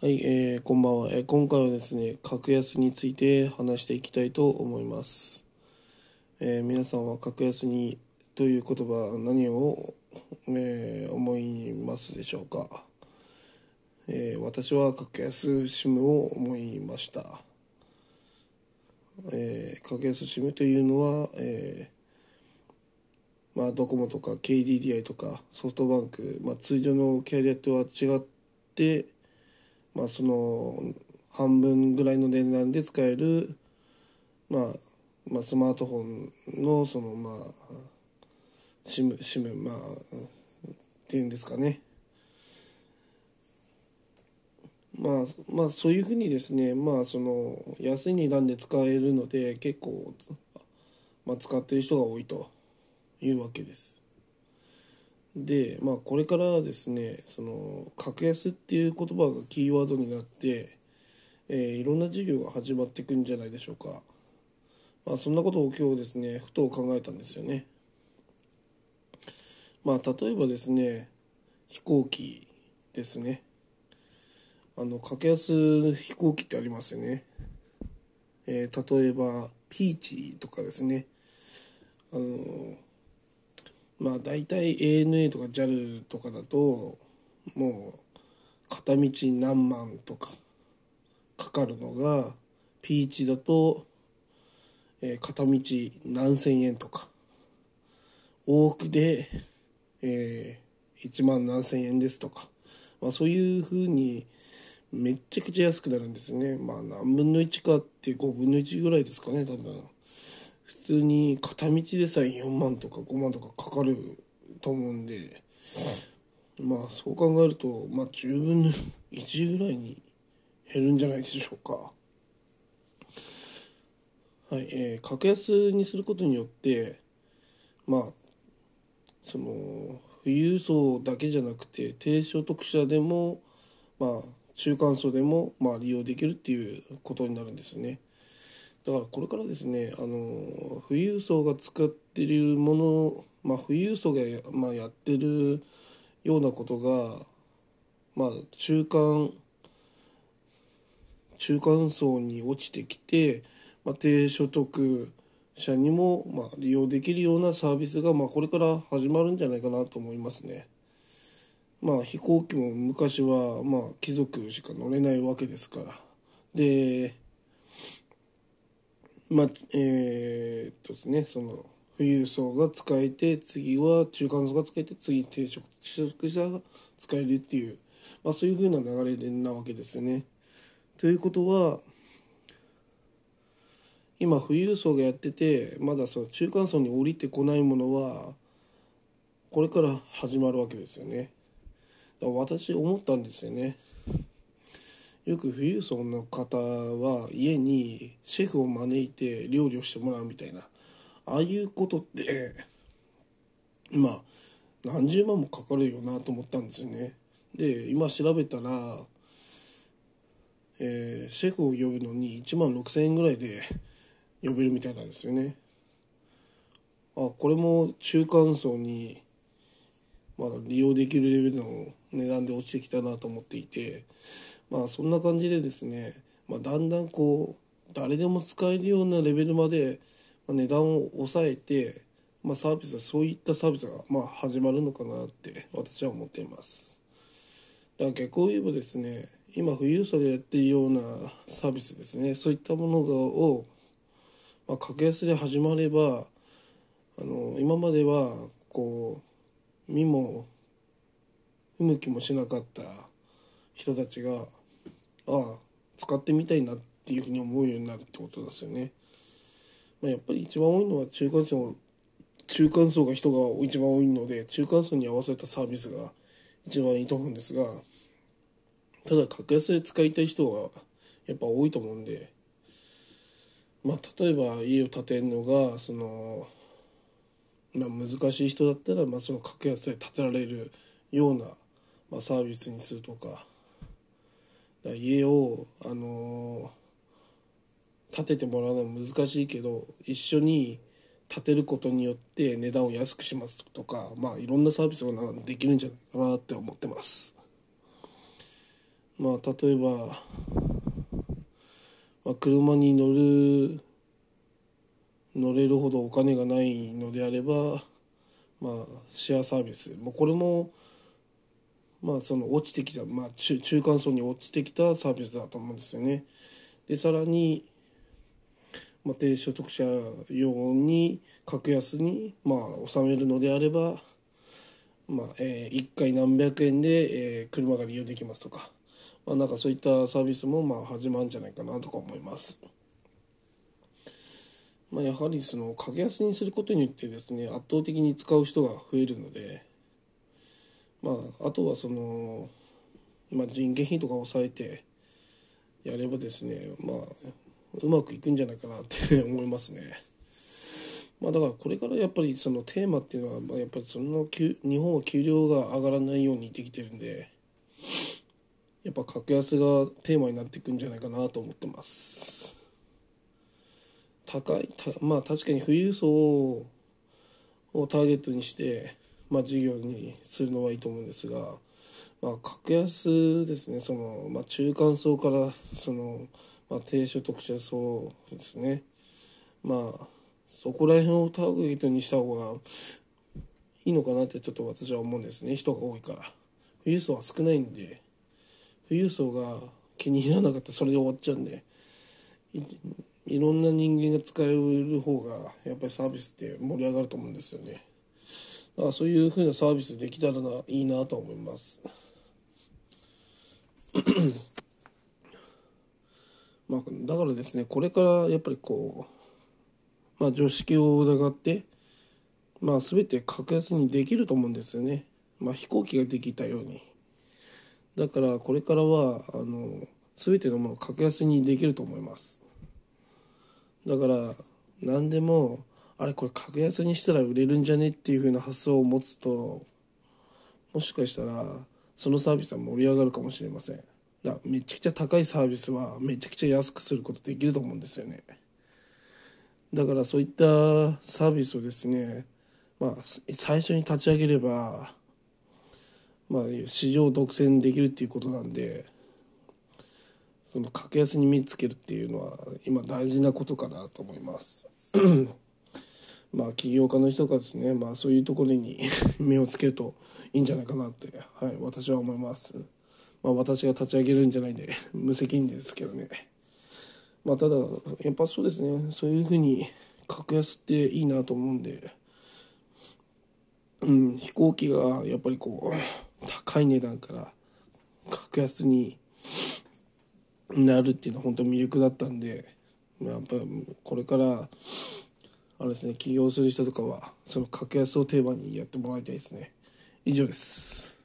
はい、えー、こんばんは、えー今回はですね格安について話していきたいと思います、えー皆さんは格安にという言葉何を、えー思いますでしょうか、えー私は格安 SIM を思いました、えー格安 SIM というのは、えーまあ、ドコモとか KDDI とかソフトバンク、まあ、通常のキャリアとは違って、まあ、その半分ぐらいの値段で使える、まあ、まあスマートフォンのそのまあ SIM, SIM まあっていうんですかねまあまあそういうふうにですねまあその安い値段で使えるので結構、まあ、使ってる人が多いというわけです。でまあこれからですねその格安っていう言葉がキーワードになって、えーいろんな事業が始まっていくんじゃないでしょうか。まあそんなことを今日ですねふと考えたんですよね。まあ例えばですね飛行機ですね。あの格安飛行機ってありますよね。えー例えばピーチとかですね。あのまあ大体 ANA とか JAL とかだともう片道何万とかかかるのがピーチだと、えー片道何千円とか。往復で、えー1万何千円ですとか、まあ、そういうふうにめっちゃくちゃ安くなるんですね。まあ何分の1かって5分の1ぐらいですかね多分。通に片道でさえ4万とか5万とかかかると思うんで、まあそう考えると、まあ、10分の1ぐらいに減るんじゃないでしょうか。はい、えー格安にすることによってまあその富裕層だけじゃなくて低所得者でもまあ中間層でもまあ利用できるっていうことになるんですね。だからこれからですねあの富裕層が使ってるもの、まあ、富裕層がや,、まあ、やってるようなことが、まあ、中間中間層に落ちてきて、まあ、低所得者にも、まあ、利用できるようなサービスが、まあ、これから始まるんじゃないかなと思いますね。まあ飛行機も昔は、まあ、貴族しか乗れないわけですから。でまあえーっとですねその富裕層が使えて次は中間層が使えて次低所得者が使えるっていう、まあ、そういうふうな流れでなわけですよね。ということは今富裕層がやっててまだその中間層に降りてこないものはこれから始まるわけですよね。だから私思ったんですよね。よく富裕層の方は家にシェフを招いて料理をしてもらうみたいな。ああいうことって 今何十万もかかるよなと思ったんですよね。で今調べたら、えーシェフを呼ぶのに1万6000円ぐらいで呼べるみたいなんですよね。あこれも中間層にまだ利用できるレベルの値段で落ちてきたなと思っていて。まあそんな感じでですね、まあ、だんだんこう誰でも使えるようなレベルまで値段を抑えて、まあ、サービスはそういったサービスがまあ始まるのかなって私は思っています。だから逆を言えばですね今富裕層がやっているようなサービスですねそういったものがを、まあ、格安で始まればあの今まではこう見も向きもしなかった人たちがああ使ってみたいなっていうふうに思うようになるってことですよね。まあ、やっぱり一番多いのは中間層中間層が人が一番多いので中間層に合わせたサービスが一番いいと思うんですがただ格安で使いたい人がやっぱ多いと思うんでまあ例えば家を建てるのがそのまあ、難しい人だったら、まあ、その格安で建てられるような、まあ、サービスにするとか家を、あのー建ててもらうのは難しいけど一緒に建てることによって値段を安くしますとか、まあ、いろんなサービスができるんじゃないかなって思ってます。まあ例えば、まあ、車に乗る乗れるほどお金がないのであればまあシェアサービスもうこれもまあその落ちてきた、まあ、中中間層に落ちてきたサービスだと思うんですよね。でさらに、まあ、低所得者用に格安に、まあ、納めるのであれば、まあえー、1回何百円で、えー、車が利用できますとか、まあ、なんかそういったサービスもまあ始まるんじゃないかなとか思います。まあ、やはりその格安にすることによってですね圧倒的に使う人が増えるので、まあ、あとはその、まあ、人件費とか抑えてやればですね、まあ、うまくいくんじゃないかなって 思いますね。まあ、だからこれからやっぱりそのテーマっていうのは、まあ、やっぱりその日本は給料が上がらないようにできてるんでやっぱ格安がテーマになっていくんじゃないかなと思ってます。高いまあ確かに富裕層をターゲットにして、まあ、事業にするのはいいと思うんですが、まあ、格安ですね。その、まあ、中間層からその、まあ、低所得者層ですね。まあそこら辺をターゲットにした方がいいのかなってちょっと私は思うんですね。人が多いから。富裕層は少ないんで富裕層が気に入らなかったらそれで終わっちゃうんでいろんな人間が使える方がやっぱりサービスって盛り上がると思うんですよね。だからそういうふうなサービスできたらないいなと思います。まあだからですねこれからやっぱりこうまあ常識を疑ってまあ全て格安にできると思うんですよね。まあ飛行機ができたように。だからこれからはあの全てのものを格安にできると思います。だから何でもあれこれ格安にしたら売れるんじゃねっていう風な発想を持つともしかしたらそのサービスは盛り上がるかもしれません。だめちゃくちゃ高いサービスはめちゃくちゃ安くすることできると思うんですよね。だからそういったサービスをですねまあ最初に立ち上げればまあ市場を独占できるっていうことなんでその格安に見つけるっていうのは今大事なことかなと思います。まあ起業家の人がですねまあそういうところに 目をつけるといいんじゃないかなってはい私は思います。まあ私が立ち上げるんじゃないんで 無責任ですけどね。まあただやっぱそうですね。そういうふうに格安っていいなと思うんでうん飛行機がやっぱりこう高い値段から格安になるっていうのは本当に魅力だったんでやっぱこれからあれですね起業する人とかはその格安をテーマにやってもらいたいですね。以上です。